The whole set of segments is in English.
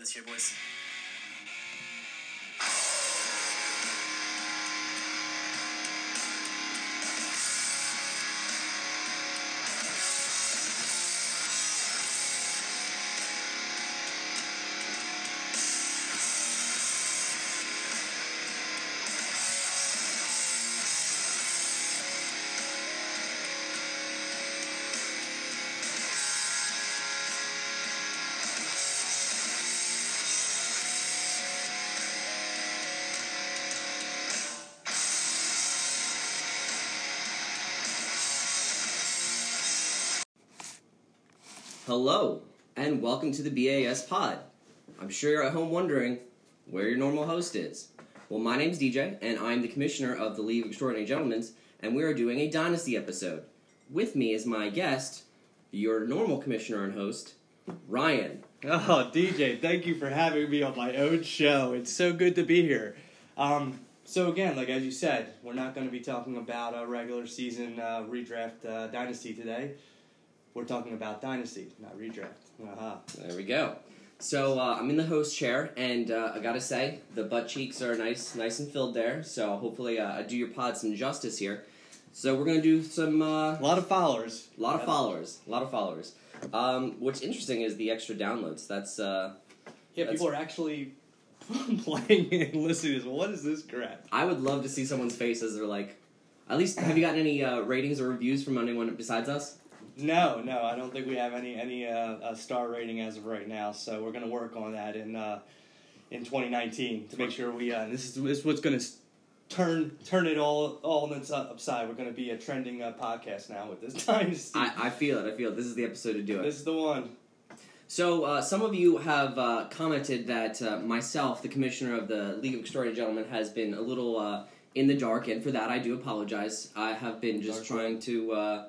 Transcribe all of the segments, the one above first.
this year, boys. Hello, and welcome to the BAS Pod. I'm sure you're at home wondering where your normal host is. Well, my name's DJ, and I'm the commissioner of the League of Extraordinary Gentlemen, and we are doing a Dynasty episode. With me is my guest, your normal commissioner and host, Ryan. Oh, DJ, thank you for having me on my own show. It's so good to be here. Um, so again, like as you said, we're not going to be talking about a regular season uh, redraft uh, dynasty today. We're talking about dynasty, not redraft. Uh-huh. There we go. So uh, I'm in the host chair, and uh, I gotta say the butt cheeks are nice, nice and filled there. So hopefully uh, I do your pod some justice here. So we're gonna do some uh, A lot of followers. A lot of followers. A lot of followers. Um, what's interesting is the extra downloads. That's uh, Yeah, That's- people are actually playing and listening to this. What is this crap? I would love to see someone's face as they're like. At least, have you gotten any uh, ratings or reviews from anyone besides us? No, no, I don't think we have any any uh, star rating as of right now. So we're gonna work on that in uh, in 2019 to make sure we. Uh, this is this is what's gonna turn turn it all all on its upside. We're gonna be a trending uh, podcast now with this time. I, I feel it. I feel it. This is the episode to do it. this is the one. So, uh, some of you have uh, commented that uh, myself, the commissioner of the League of Extraordinary Gentlemen, has been a little uh, in the dark, and for that I do apologize. I have been just Dark trying to uh,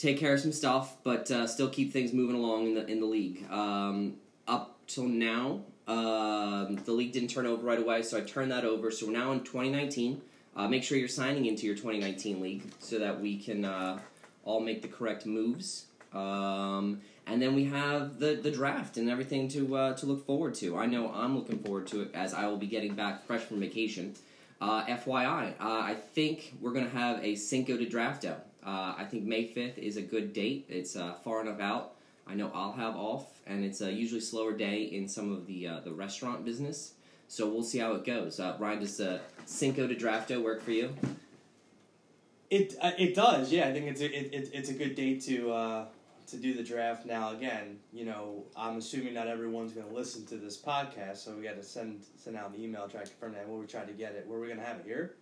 take care of some stuff, but uh, still keep things moving along in the in the league. Um, up till now, um, the league didn't turn over right away, so I turned that over. So we're now in 2019. Uh, make sure you're signing into your 2019 league so that we can uh, all make the correct moves. Um, and then we have the, the draft and everything to uh, to look forward to. I know I'm looking forward to it as I will be getting back fresh from vacation. Uh, FYI, I think we're going to have a Cinco de Drafto. Uh, I think May 5th is a good date. It's uh, far enough out. I know I'll have off, and it's a usually slower day in some of the uh, the restaurant business. So we'll see how it goes. Uh, Ryan, does uh, Cinco de Drafto work for you? It it does. Yeah, I think it's a, it, it, it's a good date to to do the draft. Now again, you know, I'm assuming not everyone's going to listen to this podcast, so we got to send send out an email try to confirm that. Where we try to get it? Where are we going to have it here?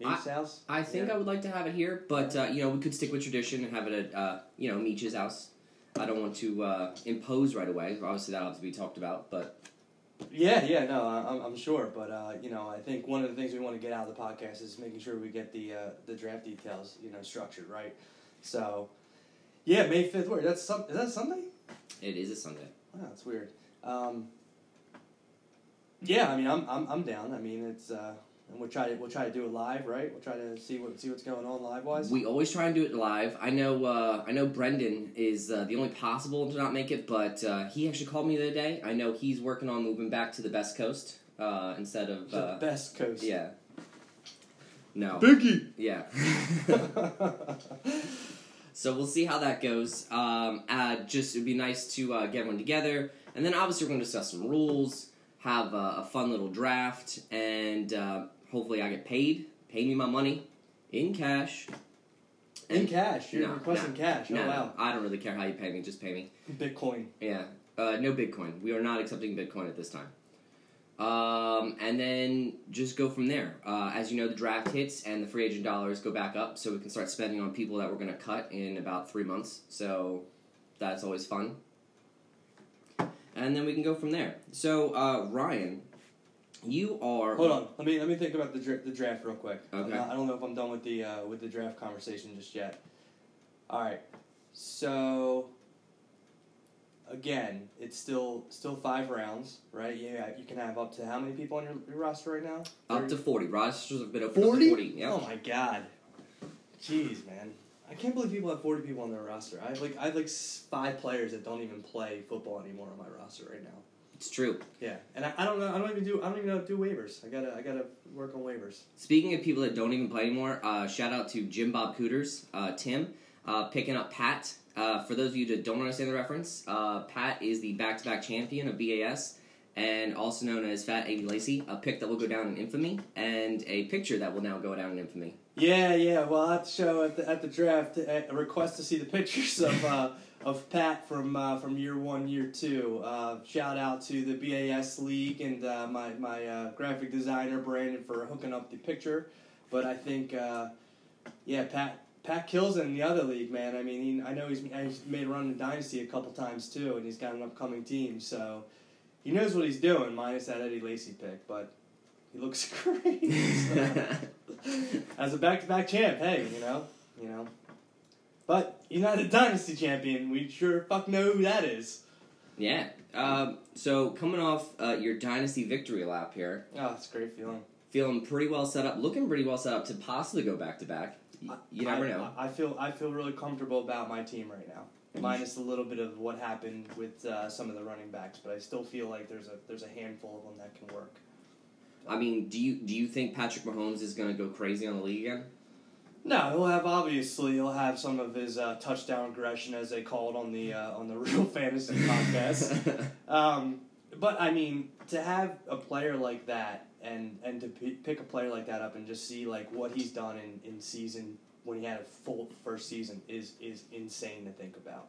Meech's house. I think Yeah. I would like to have it here, but uh, you know we could stick with tradition and have it at uh, you know Meech's house. I don't want to uh, impose right away. Obviously, that'll have to be talked about, but Yeah, yeah, no, I- I'm, I'm sure, but uh, you know, I think one of the things we want to get out of the podcast is making sure we get the uh, the draft details, you know, structured right. So, yeah, May fifth. Where that's some, is that Sunday? it is a Sunday. Wow, that's weird. Um, yeah, I mean, I'm I'm I'm down. I mean, it's uh, and we'll try to we'll try to do it live, right? We'll try to see what see what's going on live wise. We always try and do it live. I know. Uh, I know Brendan is uh, the only possible to not make it, but uh, he actually called me the other day. I know he's working on moving back to the Best Coast uh, instead of the uh, best coast. yeah. No. Biggie. Yeah. So we'll see how that goes. Um, uh, just it'd be nice to uh, get one together, and then obviously we're going to discuss some rules, have uh, a fun little draft, and uh, hopefully I get paid. Pay me my money in cash. In cash, you're No, requesting no, cash. Oh No, wow, I don't really care how you pay me. Just pay me. Bitcoin. Yeah. Uh, no Bitcoin. We are not accepting Bitcoin at this time. Um, and then just go from there. Uh, as you know, the draft hits and the free agent dollars go back up, so we can start spending on people that we're going to cut in about three months. So that's always fun. And then we can go from there. So, uh, Ryan, you are. Hold on, let me let me think about the dra- the draft real quick. Okay. not- I don't know if I'm done with the uh, with the draft conversation just yet. All right, so again, it's still still five rounds, right? Yeah, you can have up to how many people on your, your roster right now? Up to 40. Rosters have been open up to forty. 40. Yeah. Oh my god, jeez, man. I can't believe people have forty people on their roster. I have like I have like five players that don't even play football anymore on my roster right now. It's true. Yeah, and I, I don't know. I don't even do. I don't even know how to do waivers. I gotta. I gotta work on waivers. Speaking of people that don't even play anymore, uh, shout out to Jim Bob Cooters, uh, Tim, uh, picking up Pat. Uh, for those of you that don't understand the reference, uh, Pat is the back-to-back champion of BAS, and also known as Fat Eddie Lacy, a pick that will go down in infamy, and a picture that will now go down in infamy. Yeah, yeah. Well, I have to show at the at the draft a request to see the pictures of uh, of Pat from uh, from year one, year two. Uh, shout out to the BAS league and uh, my my uh, graphic designer Brandon for hooking up the picture. But I think, uh, yeah, Pat Pat kills it in the other league, man. I mean, he, I know he's, he's made a run in Dynasty a couple times too, and he's got an upcoming team, so he knows what he's doing. Minus that Eddie Lacy pick, but he looks great. So, as a back-to-back champ, hey, you know, you know. But he's not a Dynasty champion. We sure fuck know who that is. Yeah. Um, so coming off uh, your dynasty victory lap here, Oh, it's a great feeling. feeling pretty well set up, looking pretty well set up to possibly go back to back. You never I, know. I I feel I feel really comfortable about my team right now. Minus a little bit of what happened with uh, some of the running backs, but I still feel like there's a there's a handful of them that can work. I mean, do you do you think Patrick Mahomes is going to go crazy on the league again? No, he'll have obviously he'll have some of his uh, touchdown aggression as they call it on the uh, on the Real Fantasy podcast. Um, but I mean, to have a player like that and and to p- pick a player like that up and just see like what he's done in, in season when he had a full first season is is insane to think about.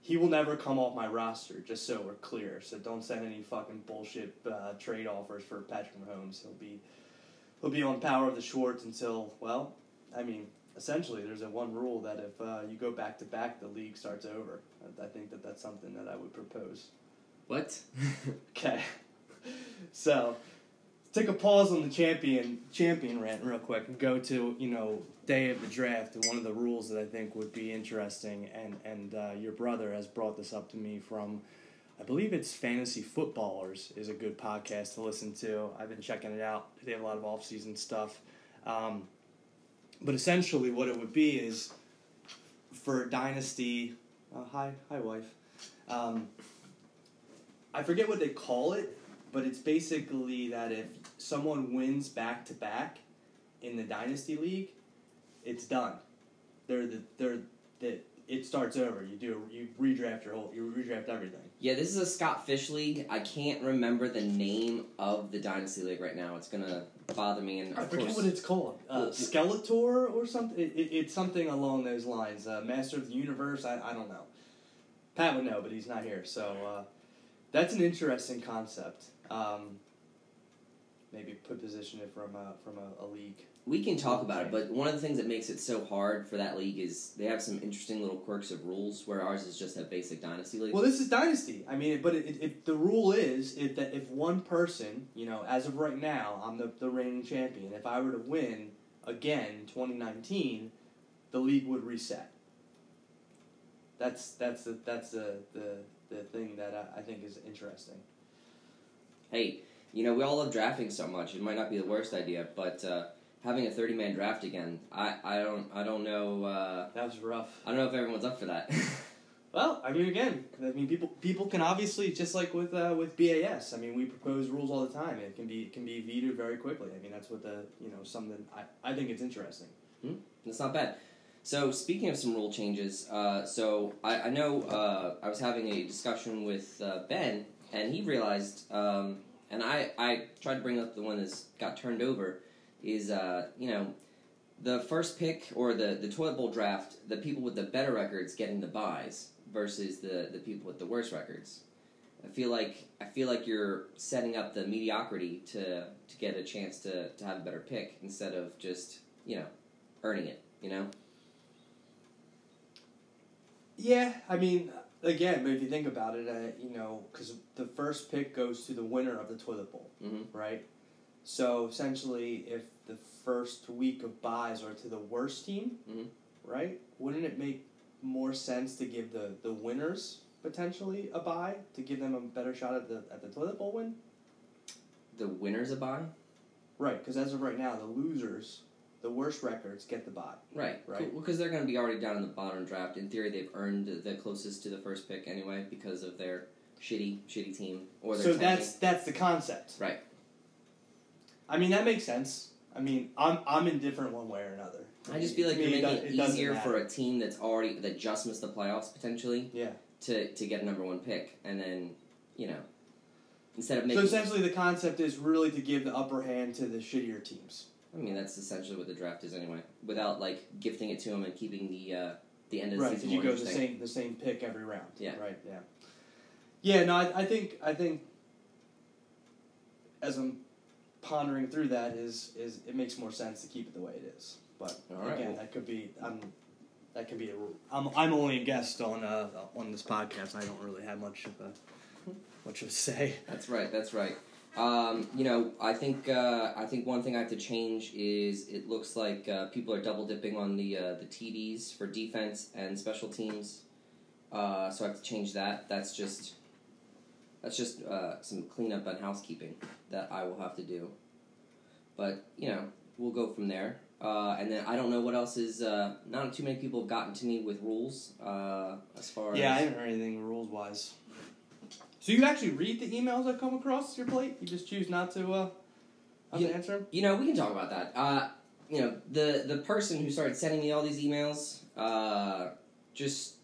He will never come off my roster, just so we're clear. So don't send any fucking bullshit uh, trade offers for Patrick Mahomes. He'll be he'll be on power of the Schwartz until well, I mean, essentially there's a one rule that if uh, you go back to back, the league starts over. I, I think that that's something that I would propose. what? Okay. So, take a pause on the champion champion rant real quick and go to you know day of the draft and one of the rules that I think would be interesting and and uh, your brother has brought this up to me from. I believe it's Fantasy Footballers is a good podcast to listen to. I've been checking it out. They have a lot of off season stuff. Um, but essentially, what it would be is for Dynasty. Uh, hi, hi, wife. Um, I forget what they call it, but it's basically that if someone wins back to back in the Dynasty League, it's done. They're the they're the it starts over. You do you redraft your whole you redraft everything. Yeah, this is a Scott Fish league. I can't remember the name of the dynasty league right now. It's gonna bother me. And I forget course, what it's called. Uh, Skeletor or something. It, it, it's something along those lines. Uh, Master of the Universe. I, I don't know. Pat would know, but he's not here. So uh, that's an interesting concept. Um, maybe put position it from a, from a, a league. we can talk about it. But one of the things that makes it so hard for that league is they have some interesting little quirks of rules. Where ours is just a basic dynasty league. Well, this is dynasty. I mean, but it, it, it, the rule is if that if one person, you know, as of right now, I'm the the reigning champion. If I were to win again 2019, the league would reset. That's that's the that's the the, the thing that I, I think is interesting. hey, you know we all love drafting so much. It might not be the worst idea, but uh, having a thirty man draft again, I, I don't I don't know uh, That was rough. I don't know if everyone's up for that. Well, I mean, again, I mean, people people can obviously just like with uh, with BAS. I mean, we propose rules all the time. It can be it can be vetoed very quickly. I mean, that's what the you know something I, I think it's interesting. Hmm? That's not bad. So speaking of some rule changes, uh, so I, I know uh, I was having a discussion with uh, Ben, and he realized, um, and I, I tried to bring up the one that's got turned over, is uh, you know, the first pick or the the toilet bowl draft, the people with the better records getting the buys versus the the people with the worst records. I feel like I feel like you're setting up the mediocrity to to get a chance to, to have a better pick instead of just you know earning it. You know. Yeah, I mean, again, but if you think about it, uh, you know, because the first pick goes to the winner of the toilet bowl, Mm-hmm. right? So essentially, if the first week of buys are to the worst team, Mhm. right? Wouldn't it make more sense to give the, the winners potentially a buy to give them a better shot at the at the toilet bowl win? The winner's a buy. Right, because as of right now, the losers, the worst records, get the buy. Right. Right. Because they're going to be already down in the bottom draft. In theory, they've earned the closest to the first pick anyway because of their shitty, shitty team, or they're So that's that's the concept. Right. I mean that makes sense. I mean I'm I'm indifferent one way or another. I just feel like you're making do- it easier for a team that's already that just missed the playoffs potentially Yeah. to to get a number one pick, and then you know instead of So essentially, the concept is really to give the upper hand to the shittier teams. I mean, that's essentially what the draft is anyway. Without like gifting it to them and keeping the uh, the end of the Right, season because you go the same the same pick every round. Yeah. Right. Yeah. Yeah. No, I, I think I think as I'm pondering through that is is it makes more sense to keep it the way it is. But right, again, well- that could be I'm that could be a I'm I'm only a guest on uh on this podcast. I don't really have much of a much of a say. That's right. That's right. Um, you know, I think uh, I think one thing I have to change is it looks like uh, people are double dipping on the uh, the TDs for defense and special teams. Uh, so I have to change that. That's just that's just uh, some cleanup and housekeeping that I will have to do. But you know, we'll go from there. Uh, and then I don't know what else is. Uh, not too many people have gotten to me with rules uh, as far Yeah, I haven't heard anything rules wise. So you actually read the emails that come across your plate? You just choose not to uh not Yeah. to answer them? You know, we can talk about that. Uh, you know, the the person who started sending me all these emails uh, just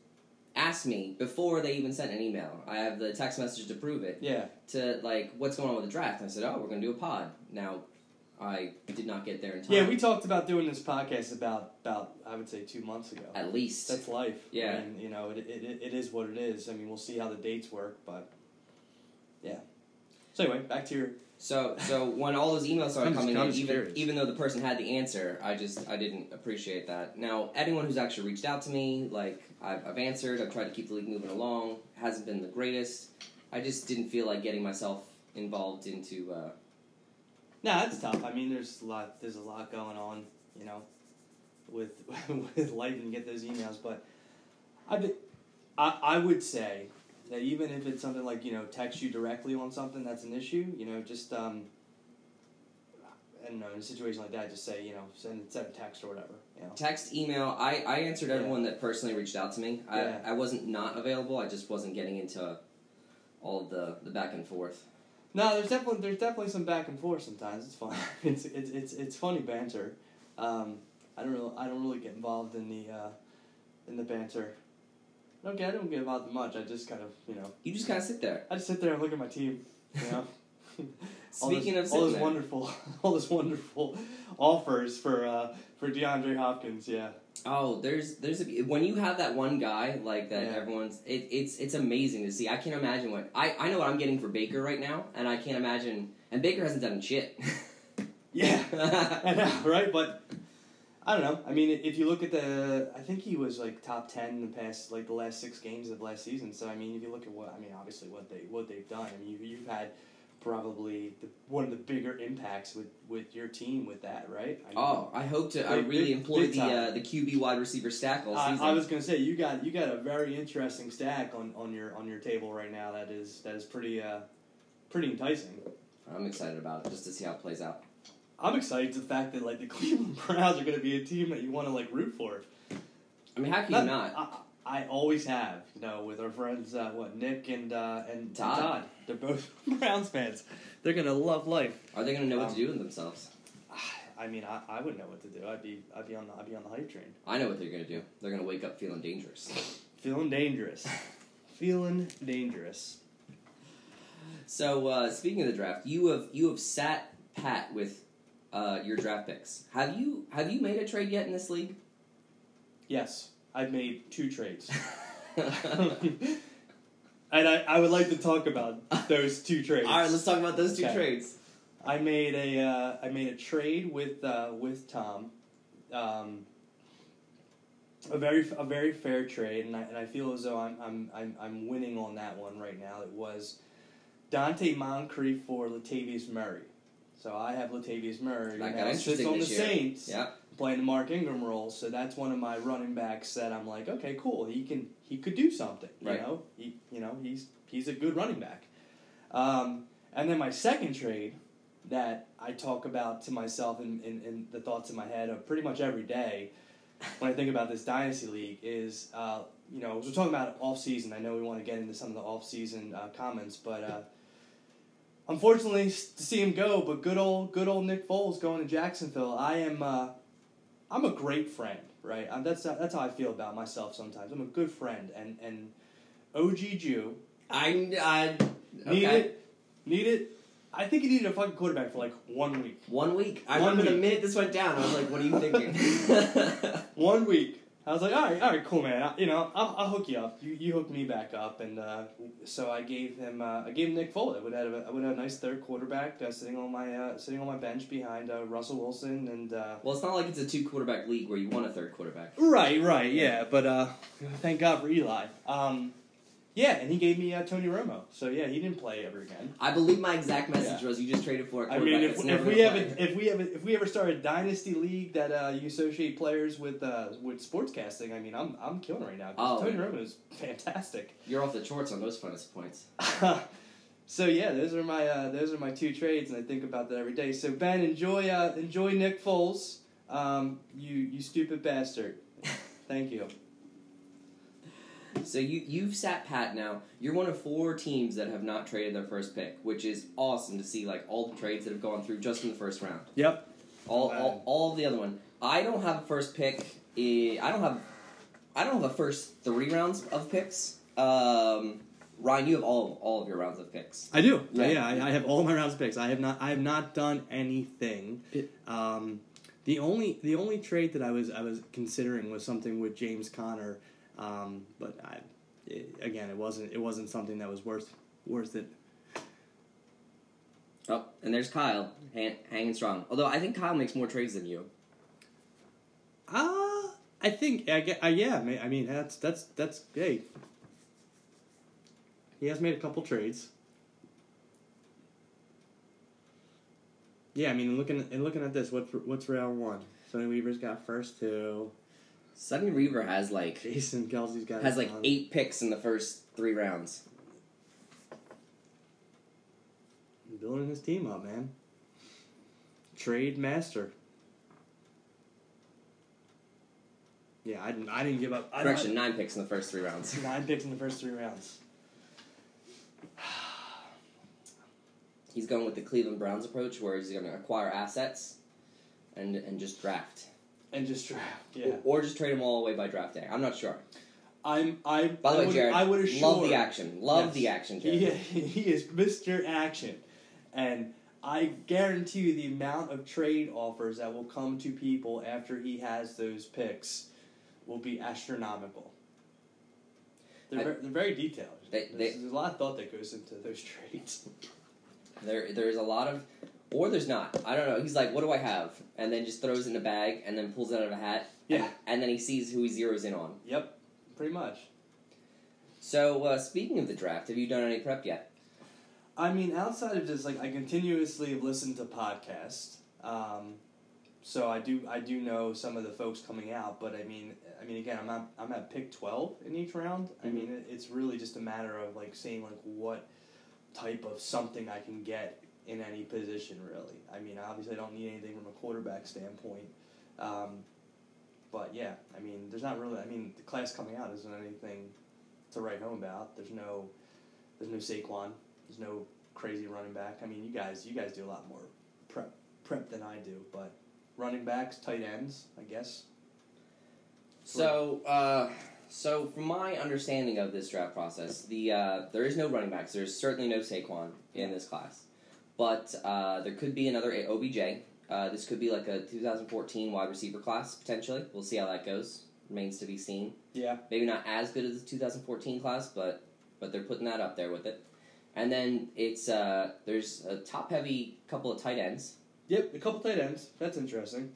asked me before they even sent an email. I have the text message to prove it. Yeah. To like, what's going on with the draft? And I said, oh, we're going to do a pod. Now, I did not get there in time. Yeah, we talked about doing this podcast about about I would say two months ago. at least. That's life. Yeah. I mean, you know, it, it, it is what it is. I mean, we'll see how the dates work, but yeah. So anyway, back to your. So so when all those emails started I'm coming in, even curious. even though the person had the answer, I just I didn't appreciate that. Now anyone who's actually reached out to me, like I've, I've answered, I've tried to keep the league moving along. Hasn't been the greatest. I just didn't feel like getting myself involved into. Uh, Nah, that's tough. I mean, there's a lot. There's a lot going on, you know, with with life and get those emails. But I, be- I I would say that even if it's something like you know text you directly on something that's an issue, you know, just um. I don't know. In a situation like that, just say you know send send a text or whatever. You know. text, email. I, I answered Yeah. everyone that personally reached out to me. Yeah. I, I wasn't not available. I just wasn't getting into all of the, the back and forth. No, there's definitely there's definitely some back and forth sometimes. It's fun. It's it's it's, it's funny banter. Um, I don't really I don't really get involved in the uh, in the banter. Okay, I don't get involved much. I just kind of you know You just kind of sit there. I just sit there and look at my team. You know. All Speaking this, of all there. wonderful all this wonderful offers for uh, for DeAndre Hopkins. Yeah. Oh, there's there's a when you have that one guy like that Yeah. everyone's it, it's it's amazing to see. I can't imagine what I I know what I'm getting for Baker right now, and I can't imagine. And Baker hasn't done shit. Yeah. I know, right? But I don't know. I mean, if you look at the, I think he was like top ten in the past, like the last six games of last season. So I mean, if you look at what, I mean, obviously what they what they've done. I mean, you, you've had probably the, one of the bigger impacts with with your team with that, right? I mean, oh, I hope to. I really employ the uh, the QB wide receiver stack all I. I was gonna say you got you got a very interesting stack on, on your on your table right now. That is that is pretty uh pretty enticing. I'm excited about it just to see how it plays out. I'm excited to the fact that like the Cleveland Browns are going to be a team that you want to like root for. I mean, how can you not? I, I always have, you know, with our friends, uh, what Nick and uh, and Todd. Todd. They're both Browns fans. They're gonna love life. Are they going to know what Um, to do with themselves? I mean, I, I wouldn't know what to do. I'd be I'd be on the I'd be on the hype train. I know what they're going to do. They're going to wake up feeling dangerous. Feeling dangerous. Feeling dangerous. So uh, speaking of the draft, you have you have sat pat with uh, your draft picks. Have you have you made a trade yet in this league? Yes, I've made two trades. and I, I would like to talk about those two trades. All right, let's talk about those two Okay. trades. I made a uh, I made a trade with uh, with Tom, um, a very a very fair trade, and I, and I feel as though I'm, I'm I'm I'm winning on that one right now. It was Donte Moncrief for Latavius Murray. So I have Latavius Murray That got sits interesting on the year. Saints Yeah, playing the Mark Ingram role. So that's one of my running backs that I'm like, okay, cool. He can he could do something. You Right. know, he you know he's he's a good running back. Um, and then my second trade that I talk about to myself in, in, in the thoughts in my head of pretty much every day when I think about this dynasty league is uh, you know, we're talking about off season. I know we want to get into some of the off season uh, comments, but uh, unfortunately to see him go. But good old good old Nick Foles going to Jacksonville. I am uh, I'm a great friend, right? i that's that's how I feel about myself sometimes. I'm a good friend, and and OG Jew I, I need it need it. I think he needed a fucking quarterback for like one week. One week. I One remember the minute this went down. I was like, "What are you thinking?" One week. I was like, all right, all right, cool, man. I, you know, I'll, I'll hook you up. You, you hook me back up, and uh, so I gave him, uh, I gave him Nick Foles. I would have, a, I would have a nice third quarterback uh, sitting on my, uh, sitting on my bench behind uh, Russell Wilson, and uh, well, it's not like it's a two quarterback league where you want a third quarterback. right, right, yeah. But uh, thank God for Eli. Um, yeah, and he gave me uh, Tony Romo. So yeah, he didn't play ever again. I believe my exact message Yeah. was, "You just traded for a I quarterback." mean, if, that's if never we gonna have play. a, if we have a, if we ever start a dynasty league that uh, you associate players with uh, with sportscasting, I mean, I'm I'm killing right now. Oh. Tony Romo is fantastic. You're off the charts on those fantasy points. so yeah, those are my uh, those are my two trades, and I think about that every day. So Ben, enjoy uh, enjoy Nick Foles. Um, you you stupid bastard. Thank you. So you you've sat pat now. You're one of four teams that have not traded their first pick, which is awesome to see. Like all the trades that have gone through just in the first round. Yep. All all, all of the other one. I don't have a first pick. I don't have. I don't have a first three rounds of picks. Um, Ryan, you have all all of your rounds of picks. I do. Yeah. Yeah, I, I have all my rounds of picks. I have not. I have not done anything. Um, the only the only trade that I was I was considering was something with James Conner, um, but I, it, again, it wasn't it wasn't something that was worth worth it. Oh, and there's Kyle hang, hanging strong. Although I think Kyle makes more trades than you. Uh I think I get. Uh, yeah, I mean that's that's that's hey. He has made a couple trades. Yeah, I mean, looking and looking at this, what's what's round one? Sonny Weaver's got first two. Sonny Weaver has like Jason Kelce's got has like one. eight picks in the first three rounds. building his team up, man. Trade master. Yeah, I didn't. I didn't give up. I Correction, nine picks in the first three rounds. Nine picks in the first three rounds. He's going with the Cleveland Browns approach, where he's going to acquire assets and and just draft, And just draft. Yeah. or, just trade them all away by draft day. I'm not sure. I'm. I. By the I way, would, Jared, I would assure. love the action. Love Yes. the action, Jared. He, he is Mr. Action. And I guarantee you the amount of trade offers that will come to people after he has those picks will be astronomical. They're, I- ver- they're very detailed. They- there's, they- there's a lot of thought that goes into those trades. There, there's a lot of, or there's not. I don't know. He's like, what do I have? And then just throws it in a bag and then pulls it out of a hat. Yeah. And, and then he sees who he zeroes in on. Yep, pretty much. So, uh, speaking of the draft, have you done any prep yet? I mean, outside of just like I continuously have listened to podcasts, um, so I do I do know some of the folks coming out. But I mean, I mean again, I'm at, I'm at pick twelve in each round. I Mhm. mean, it's really just a matter of like seeing like what type of something I can get in any position. Really, I mean, obviously I don't need anything from a quarterback standpoint. Um, but yeah, I mean, there's not really. I mean, the class coming out isn't anything to write home about. There's no, there's no Saquon. There's no crazy running back. I mean, you guys, you guys do a lot more prep prep than I do. But running backs, tight ends, I guess. So, uh, so from my understanding of this draft process, the uh, there is no running backs. There's certainly no Saquon in this class, but uh, there could be another OBJ. Uh, this could be like a 2014 wide receiver class potentially. We'll see how that goes. Remains to be seen. Yeah. Maybe not as good as the 2014 class, but but they're putting that up there with it. And then it's uh, there's a top heavy couple of tight ends. Yep, a couple tight ends. That's interesting.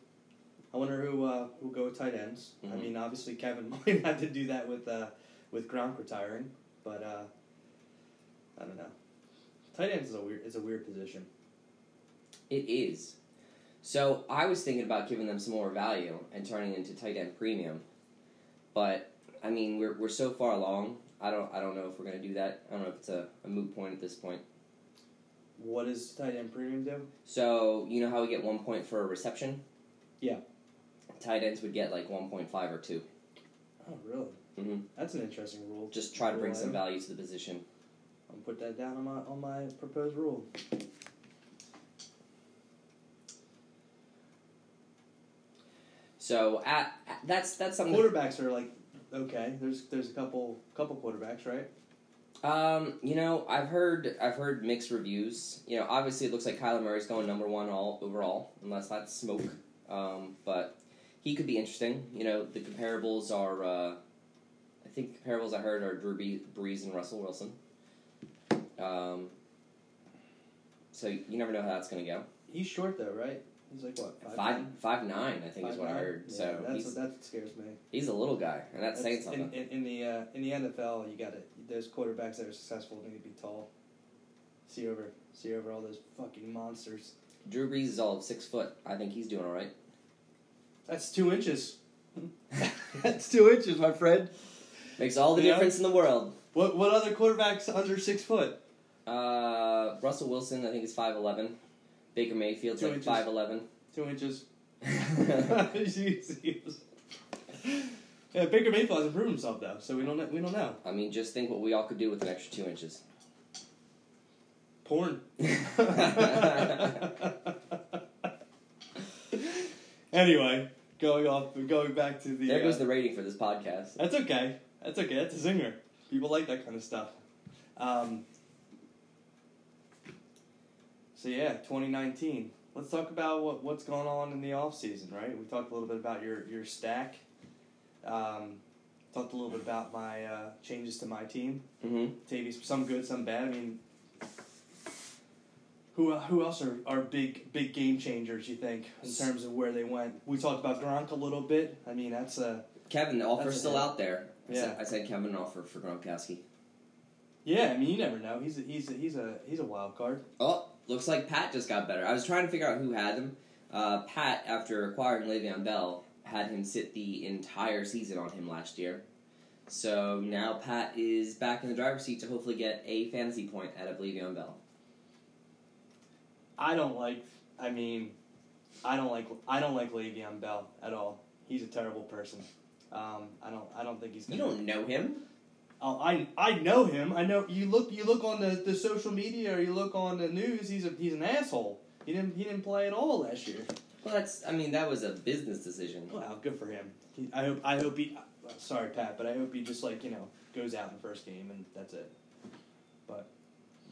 I wonder who uh, who go with tight ends. I Mhm. mean, obviously Kevin might have to do that with uh, with Gronk retiring, but uh, I don't know. Tight ends is a weird is a weird position. It is. So I was thinking about giving them some more value and turning into tight end premium, but I mean we're we're so far along. I don't I don't know if we're gonna do that. I don't know if it's a, a moot point at this point. What does tight end premium do? So you know how we get one point for a reception. Yeah. Tight ends would get like one point five or two. Oh, really? Mhm. That's an interesting rule. Just try to bring some value to the position. I'll put that down on my on my proposed rule. So at, at- that's that's something. Quarterbacks are like okay. There's there's a couple couple quarterbacks, right? Um, you know, I've heard I've heard mixed reviews. You know, obviously it looks like Kyler Murray's going number one all overall, unless that's smoke. Um, but he could be interesting. You know, the comparables are. Uh, I think comparables I heard are Drew Bre- Brees and Russell Wilson. Um, so you never know how that's going to go. He's short though, right? He's like what Five nine? five nine, I think is Five what I heard. Yeah, so that's what, that's what scares me. he's a little guy, and that's, saying something. In, in, in the uh, in the NFL, you got to those quarterbacks that are successful need to be tall. See over see over all those fucking monsters. Drew Brees is all six foot. I think he's doing all right. That's two inches. That's two inches, my friend. Makes all the Yeah. difference in the world. What what other quarterbacks under six foot? Uh, Russell Wilson, I think is five eleven. Baker Mayfield's Two like inches. five eleven. Two inches. yeah, Baker Mayfield hasn't proven himself though, so we don't we don't know. I mean, just think what we all could do with an extra two inches. Porn. anyway, going off, going back to the. There goes uh, the rating for this podcast. That's okay. That's okay. That's a zinger. People like that kind of stuff. Um, so yeah, 2019. Let's talk about what, what's going on in the off season, right? We talked a little bit about your your stack. Um, talked a little bit about my uh, changes to my team. Mm-hmm. Tavies, some good, some bad. I mean, who who else are, are big big game changers? You think in terms of where they went? We talked about Gronk a little bit. I mean, that's a Kevin, the offer's still out there. I, Yeah. said, I said Kevin offer for Gronkowski. yeah. I mean, you never know. He's a, he's a, he's a he's a wild card. Oh, looks like Pat just got better. I was trying to figure out who had him. Uh, Pat, after acquiring Le'Veon Bell, had him sit the entire season on him last year. So now Pat is back in the driver's seat to hopefully get a fantasy point out of Le'Veon Bell. I don't like. I mean, I don't like I don't like Le'Veon Bell at all. He's a terrible person. Um, I don't I don't think he's. Gonna, you don't know him. Oh, I I know him. I know you look you look on the, the social media or you look on the news. He's a he's an asshole. He didn't he didn't play at all last year. Well, that's. I mean, that was a business decision. Wow, good for him. He, I hope I hope he. Sorry, Pat, but I hope he just like you know goes out in the first game and that's it. But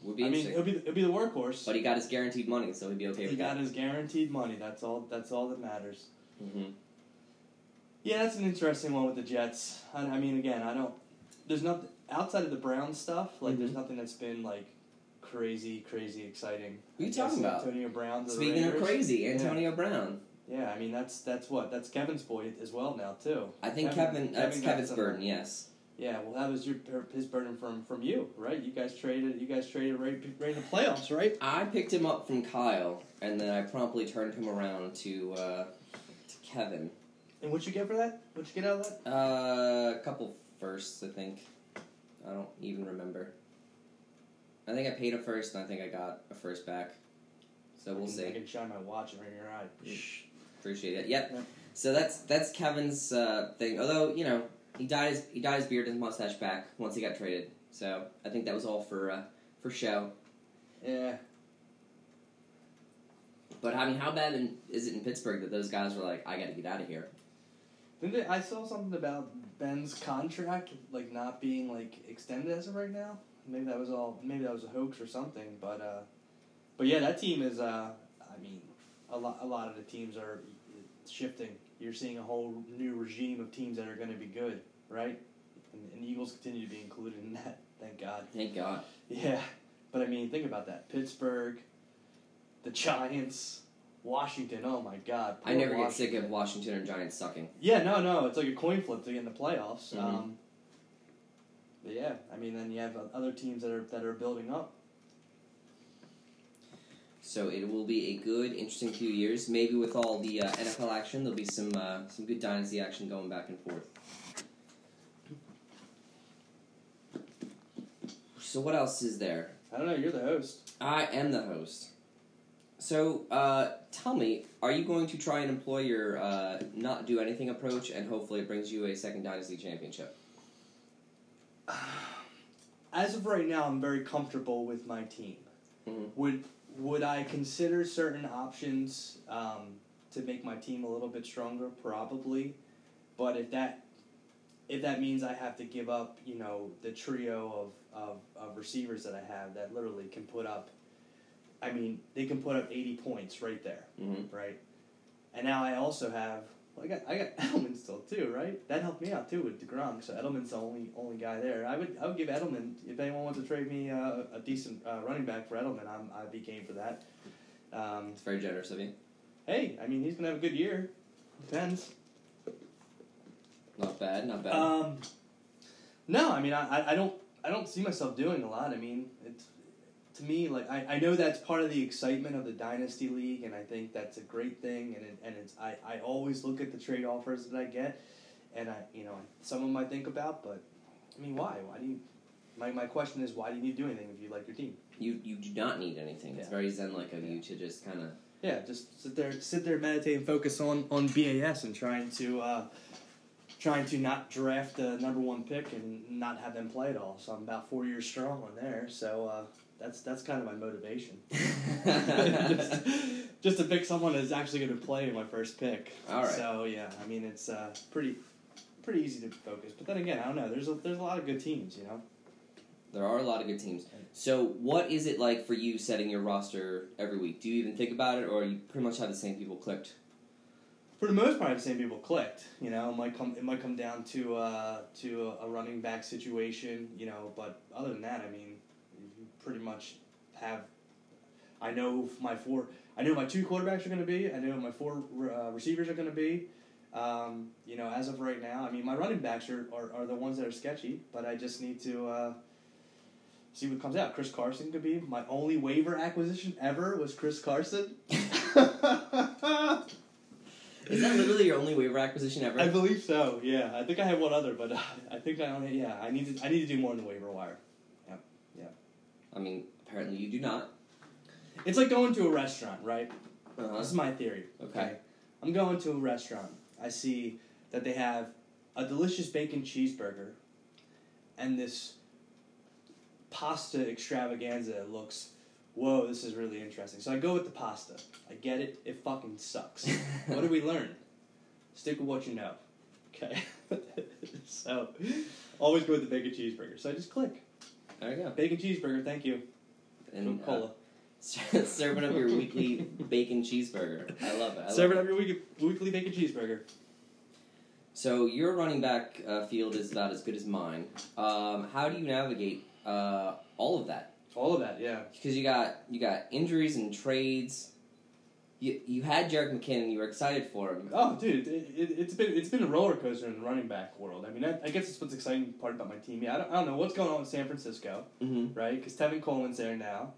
would be I mean, he'll be he'll be the workhorse. but he got his guaranteed money, so he'd be okay he got that. his guaranteed money. That's all. That's all that matters. hmm Yeah, that's an interesting one with the Jets. I, I mean, again, I don't. There's nothing outside of the Brown stuff. Like, there's Mhm. nothing that's been like crazy, crazy exciting. Who you talking about? Antonio Brown. Speaking of crazy, Yeah. Antonio Brown. Yeah, I mean that's that's what that's Kevin's boy as well now too. I think Kevin- Kevin. that's Kevin Kevin's burden. Yes. Yeah, well, that was your his burden from from you, right? You guys traded. You guys traded right, right in the playoffs, right? I picked him up from Kyle, and then I promptly turned him around to uh, to Kevin. And what'd you get for that? What'd you get out of that? Uh, a couple firsts, I think. I don't even remember. I think I paid a first, and I think I got a first back. So we'll I can, see. I can shine my watch right in your eye. Shh. Appreciate it. Yep. Yeah. So that's that's Kevin's uh, thing. Although you know he dyed his he dyed his beard and mustache back once he got traded. So I think that was all for uh, for show. Yeah. But I mean, how bad in, is it in Pittsburgh that those guys were like, I got to get out of here? Didn't I saw something about Ben's contract like not being like extended as of right now. Maybe that was all. Maybe that was a hoax or something. But uh, but yeah, that team is. Uh, I mean, a lot. A lot of the teams are shifting. You're seeing a whole new regime of teams that are going to be good, right? And, and the Eagles continue to be included in that. Thank God. Thank God. Yeah, but I mean, think about that. Pittsburgh, the Giants, Washington. Oh my God. I never get sick of Washington and Giants sucking. Yeah, no, no. It's like a coin flip to get in the playoffs. Mhm. Um, but yeah, I mean, then you have other teams that are that are building up. So it will be a good, interesting few years. Maybe with all the uh, NFL action, there'll be some uh, some good dynasty action going back and forth. So what else is there? I don't know. You're the host. I am the host. So uh, tell me, are you going to try and employ your uh, not do anything approach, and hopefully it brings you a second dynasty championship? as of right now, I'm very comfortable with my team. Mhm. Would would I consider certain options um, to make my team a little bit stronger? Probably, but if that if that means I have to give up, you know, the trio of, of, of receivers that I have that literally can put up, I mean, they can put up 80 points right there, Mm-hmm. right? And now I also have, well, I got I got Edelman still too, right? That helped me out too with Degrom. So Edelman's the only only guy there. I would I would give Edelman if anyone wants to trade me uh, a decent uh, running back for Edelman, I'm I'd be game for that. Um, It's very generous of you. hey, I mean he's gonna have a good year. Depends. Not bad, not bad. Um, no, I mean, I, I- I don't I don't see myself doing a lot. I mean, it's to me like I, I know that's part of the excitement of the dynasty league, and I think that's a great thing. And it, and it's I, I always look at the trade offers that I get, and I you know some of them I think about, but I mean, why? Why do you? My, my question is, why do you need to do anything if you like your team? you you do not need anything. It's very zen like of you to just kind of. Yeah, just sit there, sit there, meditate, and focus on on BAS and trying to uh, trying to not draft the number one pick and not have them play at all. So I'm about four years strong on there. So uh, that's that's kind of my motivation. just, just to pick someone that's actually going to play my first pick. All right. So yeah, I mean it's uh, pretty pretty easy to focus. But then again, I don't know. There's a, there's a lot of good teams, you know. There are a lot of good teams. So, what is it like for you setting your roster every week? Do you even think about it, or you pretty much have the same people clicked? For the most part, I've seen people clicked. You know, it might come it might come down to uh, to a, a running back situation. You know, but other than that, I mean, you pretty much have. I know my four. I know my two quarterbacks are going to be. I know my four uh, receivers are going to be. Um, you know, as of right now, I mean, my running backs are, are, are the ones that are sketchy, but I just need to uh, see what comes out. Chris Carson could be my only waiver acquisition ever was Chris Carson. Is that literally your only waiver acquisition ever? I believe so. Yeah, I think I have one other, but uh, I think I only. Yeah, I need to. I need to do more in the waiver wire. I mean, apparently you do not. It's like going to a restaurant, right? Uh-huh. This is my theory. Okay. I'm going to a restaurant. I see that they have a delicious bacon cheeseburger and this pasta extravaganza looks, whoa, this is really interesting. So I go with the pasta. I get it. It fucking sucks. what do we learn? Stick with what you know. Okay. so always go with the bacon cheeseburger. So I just click. There you go. Bacon cheeseburger, thank you. And uh, Coca-Cola. serving up your weekly bacon cheeseburger. I love it. I Serve it love up your week- weekly bacon cheeseburger. So your running back uh, field is about as good as mine. Um, how do you navigate uh, all of that? All of that, yeah. Because you got you got injuries and trades. You you had Jerick McKinnon. You were excited for him. Oh, dude, it, it, it's been it's been a roller coaster in the running back world. I mean, I, I guess that's what's exciting part about my team. Yeah, I don't, I don't know what's going on with San Francisco, Mm-hmm. right? Because Tevin Coleman's there now,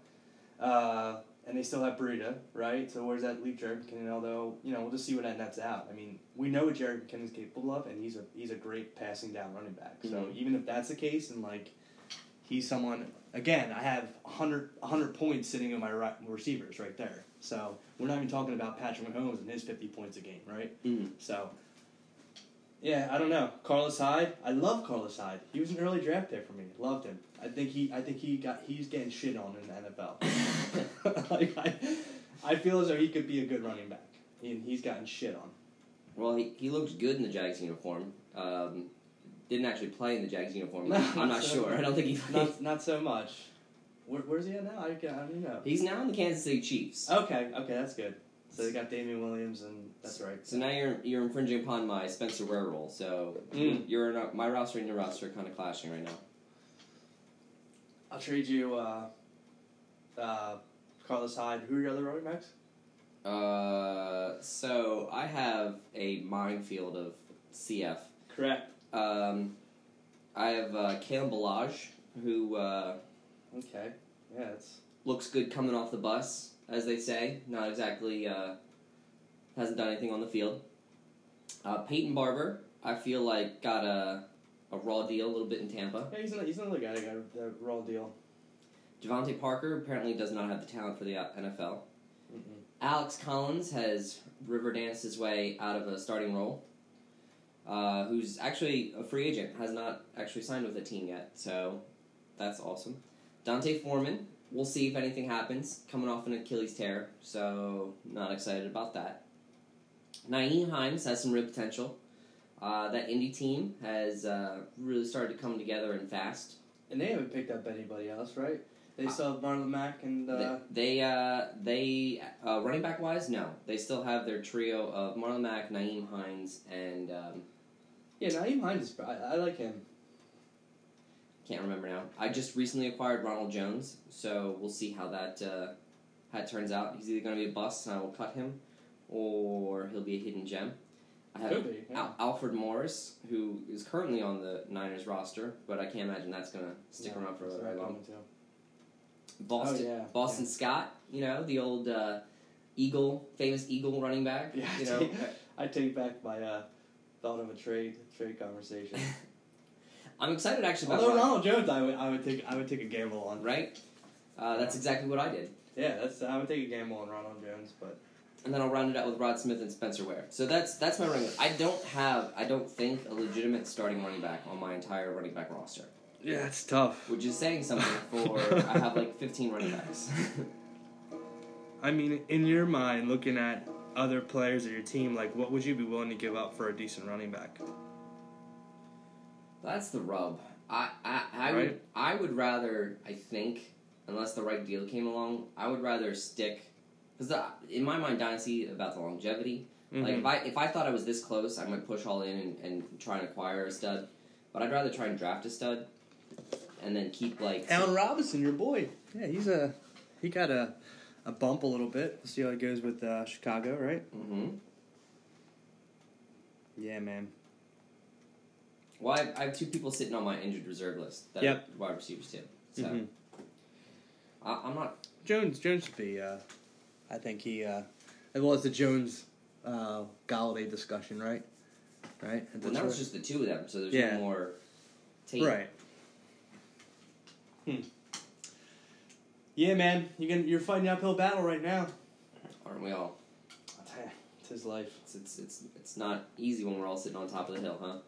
uh, and they still have Breida, right? So where's that leave Jared McKinnon? Although you know, we'll just see what that nets out. I mean, we know what Jared McKinnon's capable of, and he's a he's a great passing down running back. So Mhm. even if that's the case, and like he's someone again, I have 100, 100 points sitting in my right, receivers right there. So we're not even talking about Patrick Mahomes and his fifty points a game, right? Mm-hmm. So, yeah, I don't know. Carlos Hyde, I love Carlos Hyde. He was an early draft pick for me. Loved him. I think he, I think he got, he's getting shit on in the NFL. like I, I feel as though he could be a good running back. He, he's gotten shit on. Well, he, he looked good in the Jags uniform. Um, didn't actually play in the Jags uniform. No, I'm not so- sure. I don't think he. Not, not so much. Where, where's he at now? I, I don't even know. He's now in the Kansas City Chiefs. Okay, okay, that's good. So they got Damien Williams, and that's right. So now you're you're infringing upon my Spencer Ware rule. So Mm. you're in a, my roster and your roster are kind of clashing right now. I'll trade you uh, uh, Carlos Hyde. Who are your other running backs? Uh, so I have a minefield of CF. Correct. Um, I have uh, Caleb Ballage, who uh, Okay. Yeah, it's looks good coming off the bus, as they say. Not exactly uh, hasn't done anything on the field. Uh, Peyton Barber, I feel like got a a raw deal a little bit in Tampa. yeah. He's another, he's another guy that got a, a raw deal. DeVante Parker apparently does not have the talent for the uh, NFL. Mm-mm. Alex Collins has river danced his way out of a starting role. Uh, who's actually a free agent, has not actually signed with a team yet. So that's awesome. D'Onta Foreman, we'll see if anything happens. Coming off an Achilles tear, so not excited about that. Nyheim Hines has some real potential. Uh, that Indy team has uh, really started to come together and fast. And they haven't picked up anybody else, right? They still have Marlon Mack and uh, They, they, uh, they uh, running back wise, no, they still have their trio of Marlon Mack, Nyheim Hines, and um, yeah, Nyheim Hines. I, I like him. Can't remember now. I just recently acquired Ronald Jones, so we'll see how that uh, how it turns out. He's either going to be a bust, and I will cut him, or he'll be a hidden gem. I have Could be. Yeah. Al- Alfred Morris, who is currently on the Niners roster, but I can't imagine that's going to stick No, around for very long. Boston, Oh, yeah, Boston Scott, you know the old uh, Eagle, famous Eagle running back. Yeah, you know. I take back my uh, thought of a trade trade conversation. I'm excited actually about Although Ron- Ronald Jones, I would I would take I would take a gamble on. right. Uh, that's exactly what I did, Yeah, that's I would take a gamble on Ronald Jones, but and then I'll round it out with Rod Smith and Spencer Ware. So that's that's my running. I don't have, I don't think a legitimate starting running back on my entire running back roster, yeah, it's tough. which is saying something for I have like 15 running backs. I mean, in your mind, looking at other players of your team, like what would you be willing to give up for a decent running back? That's the rub. I I, I would I would rather I think unless the right deal came along, I would rather stick because in my mind dynasty about the longevity. Like if I if I thought I was this close, I might push all in and, and try and acquire a stud. But I'd rather try and draft a stud and then keep like Allen Robinson, your boy. Yeah, he's a he got a a bump a little bit. We'll see how it goes with uh, Chicago, right? Mm-hmm. Yeah, man. Well, I, I have two people sitting on my injured reserve list. That Yep. are wide receivers too. So Mhm. I, I'm not. Jones Jones should be. Uh, I think he. Uh, as well as the Jones uh, Golladay discussion, right? Right. Well, now it's just the two of them, so there's Yeah. no more. Tape. right. Hmm. Yeah, man, you are you're fighting uphill battle right now. Aren't we all? It's his life. It's, it's it's it's not easy when we're all sitting on top of the hill, huh?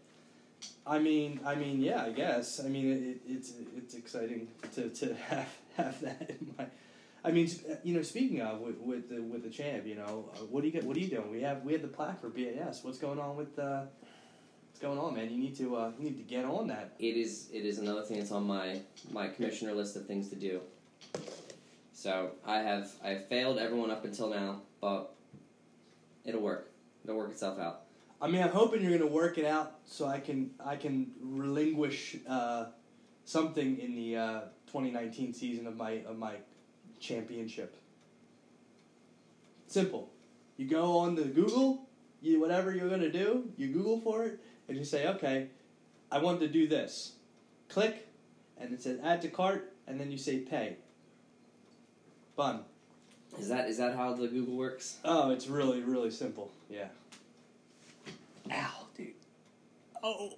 I mean, I mean, yeah, I guess. I mean, it, it's it's exciting to, to have have that in my. I mean, you know, speaking of with with the with the champ, you know, uh, what do you get? What are you doing? We have we have the plaque for BAS. What's going on with uh, what's going on, man? You need to uh, you need to get on that. It is it is another thing that's on my my commissioner list of things to do. So I have I have failed everyone up until now, but it'll work. It'll work itself out. I mean, I'm hoping you're going to work it out so I can I can relinquish uh, something in the uh, 2019 season of my of my championship. Simple. You go on the Google, you whatever you're going to do, you Google for it, and you say, okay, I want to do this. Click, and it says add to cart, and then you say pay. Fun. Is that is that how the Google works? Oh, it's really really simple. Yeah. Ow, dude. Oh.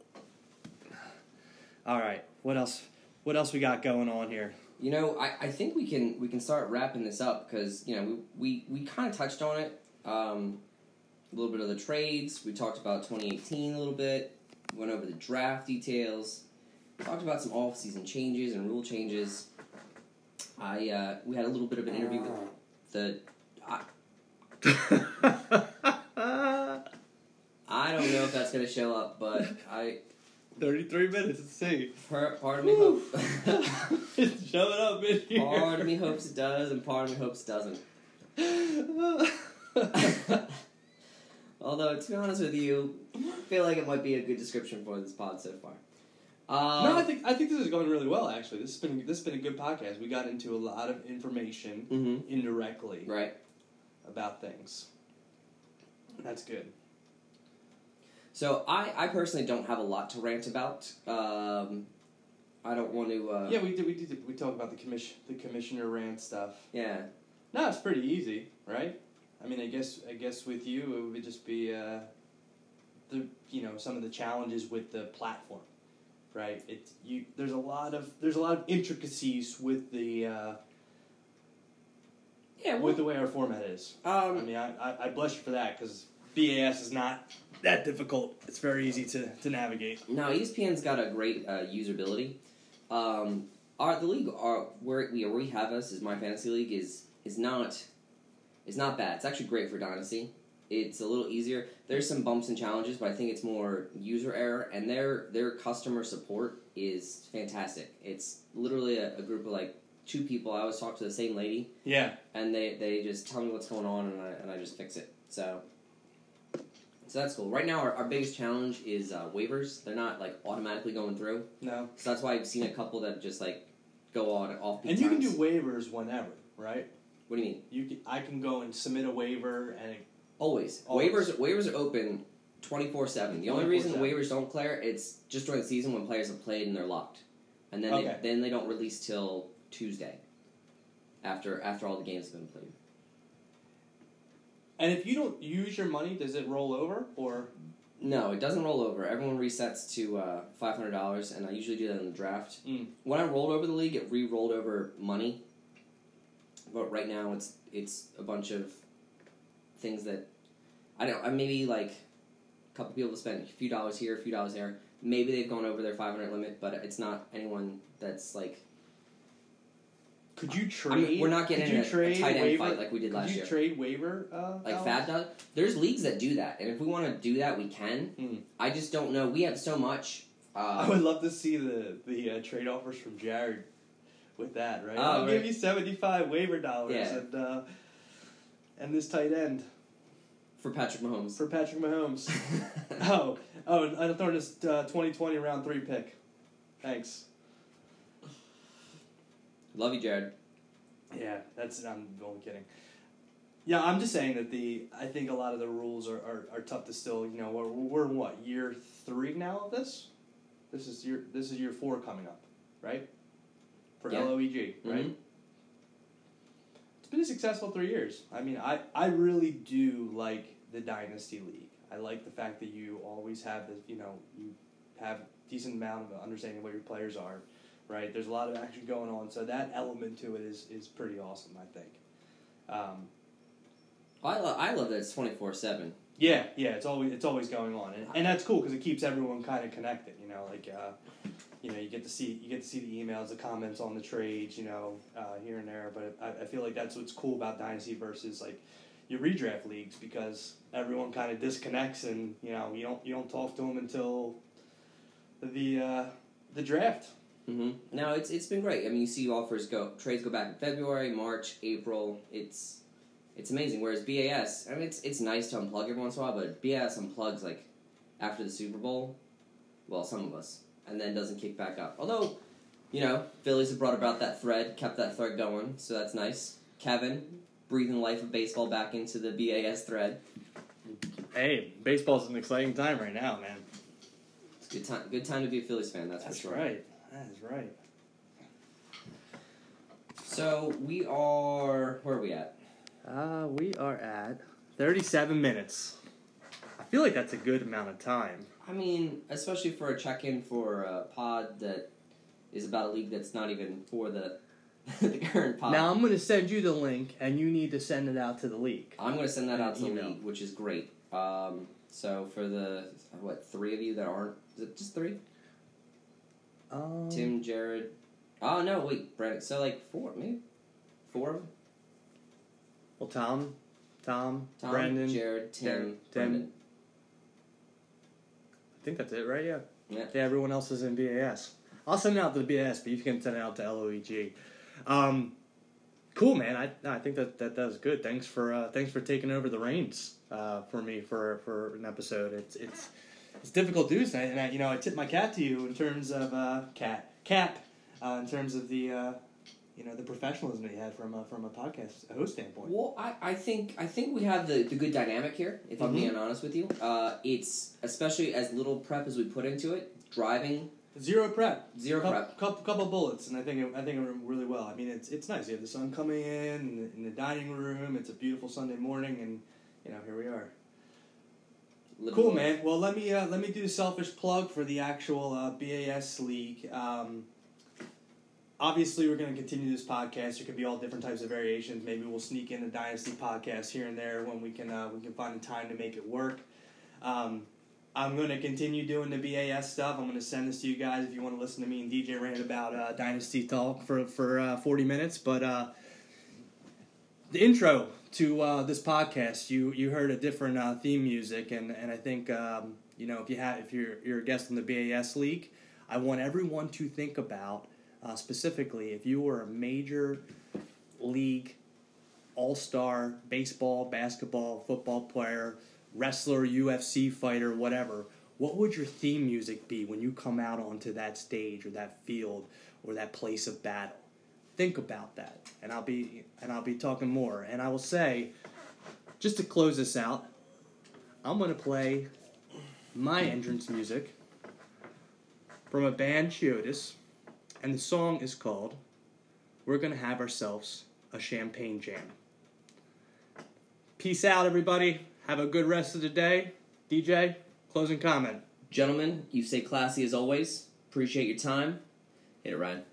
All right. What else? What else we got going on here? You know, I, I think we can we can start wrapping this up because you know we we, we kind of touched on it. Um, a little bit of the trades. We talked about 2018 a little bit. Went over the draft details. Talked about some off season changes and rule changes. I uh, we had a little bit of an interview with the. I, I don't know if that's gonna show up, but I Thirty-three minutes. Let's see. per, part of me hope. Show it up in here. part of me hopes it does, and part of me hopes it doesn't. Although, to be honest with you, I feel like it might be a good description for this pod so far. Um, no, I think I think this is going really well. Actually, this has been this has been a good podcast. We got into a lot of information mhm, indirectly right. about things. That's good. So I, I personally don't have a lot to rant about. Um, I don't want to. Uh, Yeah, we did. We did. We talked about the commission, the commissioner rant stuff. yeah. No, it's pretty easy, right? I mean, I guess I guess with you it would just be uh, the you know some of the challenges with the platform, right? It you there's a lot of there's a lot of intricacies with the uh, Yeah. Well, with the way our format is. I um, mean, I, I, I bless you for that because BAS is not that difficult. It's very easy to, to navigate. now ESPN's got a great uh, usability. Um, our the league our where we where we have us is my fantasy league is is not is not bad. It's actually great for dynasty. It's a little easier. There's some bumps and challenges, but I think it's more user error and their their customer support is fantastic. It's literally a, a group of like two people. I always talk to the same lady, Yeah. and they, they just tell me what's going on, and I, and I just fix it. So, so that's cool. Right now, our, our biggest challenge is uh, waivers. They're not like automatically going through, No. so that's why I've seen a couple that just like go on off. And you can do waivers whenever, right? What do you mean? You can, I can go and submit a waiver and it, Always. Always. waivers. Waivers are open twenty four seven. The only reason waivers don't clear it's just during the season when players have played and they're locked, and then Okay. they, then they don't release till Tuesday. After after all the games have been played. And if you don't use your money, does it roll over or No, it doesn't roll over. Everyone resets to uh, five hundred dollars, and I usually do that in the draft. Mm. When I rolled over the league, it re-rolled over money, but right now it's it's a bunch of things that I don't. I maybe like a couple people spent a few dollars here, a few dollars there. Maybe they've gone over their five hundred limit, but it's not anyone that's like. Could you I trade? mean, we're not getting could you a, trade a tight end waiver, fight like we did could last you year. trade waiver? Uh, like? FAAB does. There's leagues that do that, and if we want to do that, we can. Mm. I just don't know. We have so much. I Uh, would love to see the the uh, trade offers from Jared with that. Right? Oh, I'll right. give you seventy five waiver dollars Yeah. and uh, and this tight end for Patrick Mahomes. for Patrick Mahomes. oh, oh, and I'm throwing this uh, 2020 round three pick. Thanks. Love you, Jared. Yeah, that's I'm only kidding. Yeah, I'm just saying that the I think a lot of the rules are, are, are tough to still you know we're, we're in what year three now of this. This is year this is year four coming up, right? For Yeah. LOEG, right? Mhm. It's been a successful three years. I mean, I I really do like the dynasty league. I like the fact that you always have the you know you have decent amount of understanding of what your players are, right? There's a lot of action going on, so that element to it is is pretty awesome. I think. Um, I love. I love that it's twenty four seven. yeah, yeah, it's always it's always going on, and, and that's cool because it keeps everyone kind of connected. You know, like uh, you know, you get to see you get to see the emails, the comments on the trades, you know, uh, here and there. But I, I feel like that's what's cool about dynasty versus like your redraft leagues because everyone kind of disconnects, and you know, you don't you don't talk to them until the uh, the draft. Mm-hmm. No, it's it's been great. I mean, you see offers go trades go back in February, March, April. It's it's amazing. Whereas BAS, I mean, it's it's nice to unplug every once in a while, but BAS unplugs like after the Super Bowl. Well, some of us, and then doesn't kick back up. Although, you know, Phillies have brought about that thread, kept that thread going, so that's nice. Kevin breathing life of baseball back into the BAS thread. Hey, baseball's an exciting time right now, man. It's a good time. Good time to be a Phillies fan. That's, That's for sure. right. That is right. So we are. Where are we at? Uh, we are at 37 minutes. I feel like that's a good amount of time. I mean, especially for a check-in for a pod that is about a league that's not even for the the current pod. Now, I'm going to send you the link, and you need to send it out to the league. I'm going to send that out to the Email. league, which is great. Um, so for the what three of you that aren't, is it just three? Um, Tim, Jared. Oh no, wait, Brandon. So like four, maybe four of them. Well, Tom, Tom, Tom, Brandon. Jared, Tim, Tim. I think that's it, right? Yeah. Yeah. Yeah, everyone else is in BAS. I'll send it out to the BAS, but you can send it out to LOEG. Um, cool, man. I I think that that does good. Thanks for uh, thanks for taking over the reins uh, for me for for an episode. It's it's it's difficult and I, and I you know I tip my cat to you in terms of uh, cat cap uh, in terms of the uh, you know the professionalism that you had from a, from a podcast host standpoint. Well, I, I think I think we have the, the good dynamic here. If I'm being honest with you, uh, it's especially as little prep as we put into it. Driving Zero prep. zero couple, prep. Couple, couple bullets, and I think it, I think it went really well. I mean, it's it's nice. You have the sun coming in in the, in the dining room. It's a beautiful Sunday morning, and you know here we are. Cool, life. man. Well, let me uh, let me do a selfish plug for the actual uh, BAS league. Um, obviously, we're going to continue this podcast. There could be all different types of variations. Maybe we'll sneak in a dynasty podcast here and there when we can uh, we can find the time to make it work. Um, I'm going to continue doing the BAS stuff. I'm going to send this to you guys if you want to listen to me and DJ rant about uh, Dynasty Talk for, for uh, 40 minutes. But uh, the intro to uh, this podcast, you you heard a different uh, theme music, and, and I think um, you know if you have if you're you're a guest on the BAS league, I want everyone to think about uh, specifically if you were a major league all star baseball, basketball, football player wrestler, UFC fighter, whatever, what would your theme music be when you come out onto that stage or that field or that place of battle? Think about that, and I'll be and I'll be talking more. And I will say, just to close this out, I'm gonna play my entrance music from a band Chiotis, and the song is called "We're Gonna Have Ourselves a Champagne Jam." Peace out, everybody. Have a good rest of the day. DJ, closing comment. Gentlemen, you stay classy as always. Appreciate your time. Hit it, Ryan.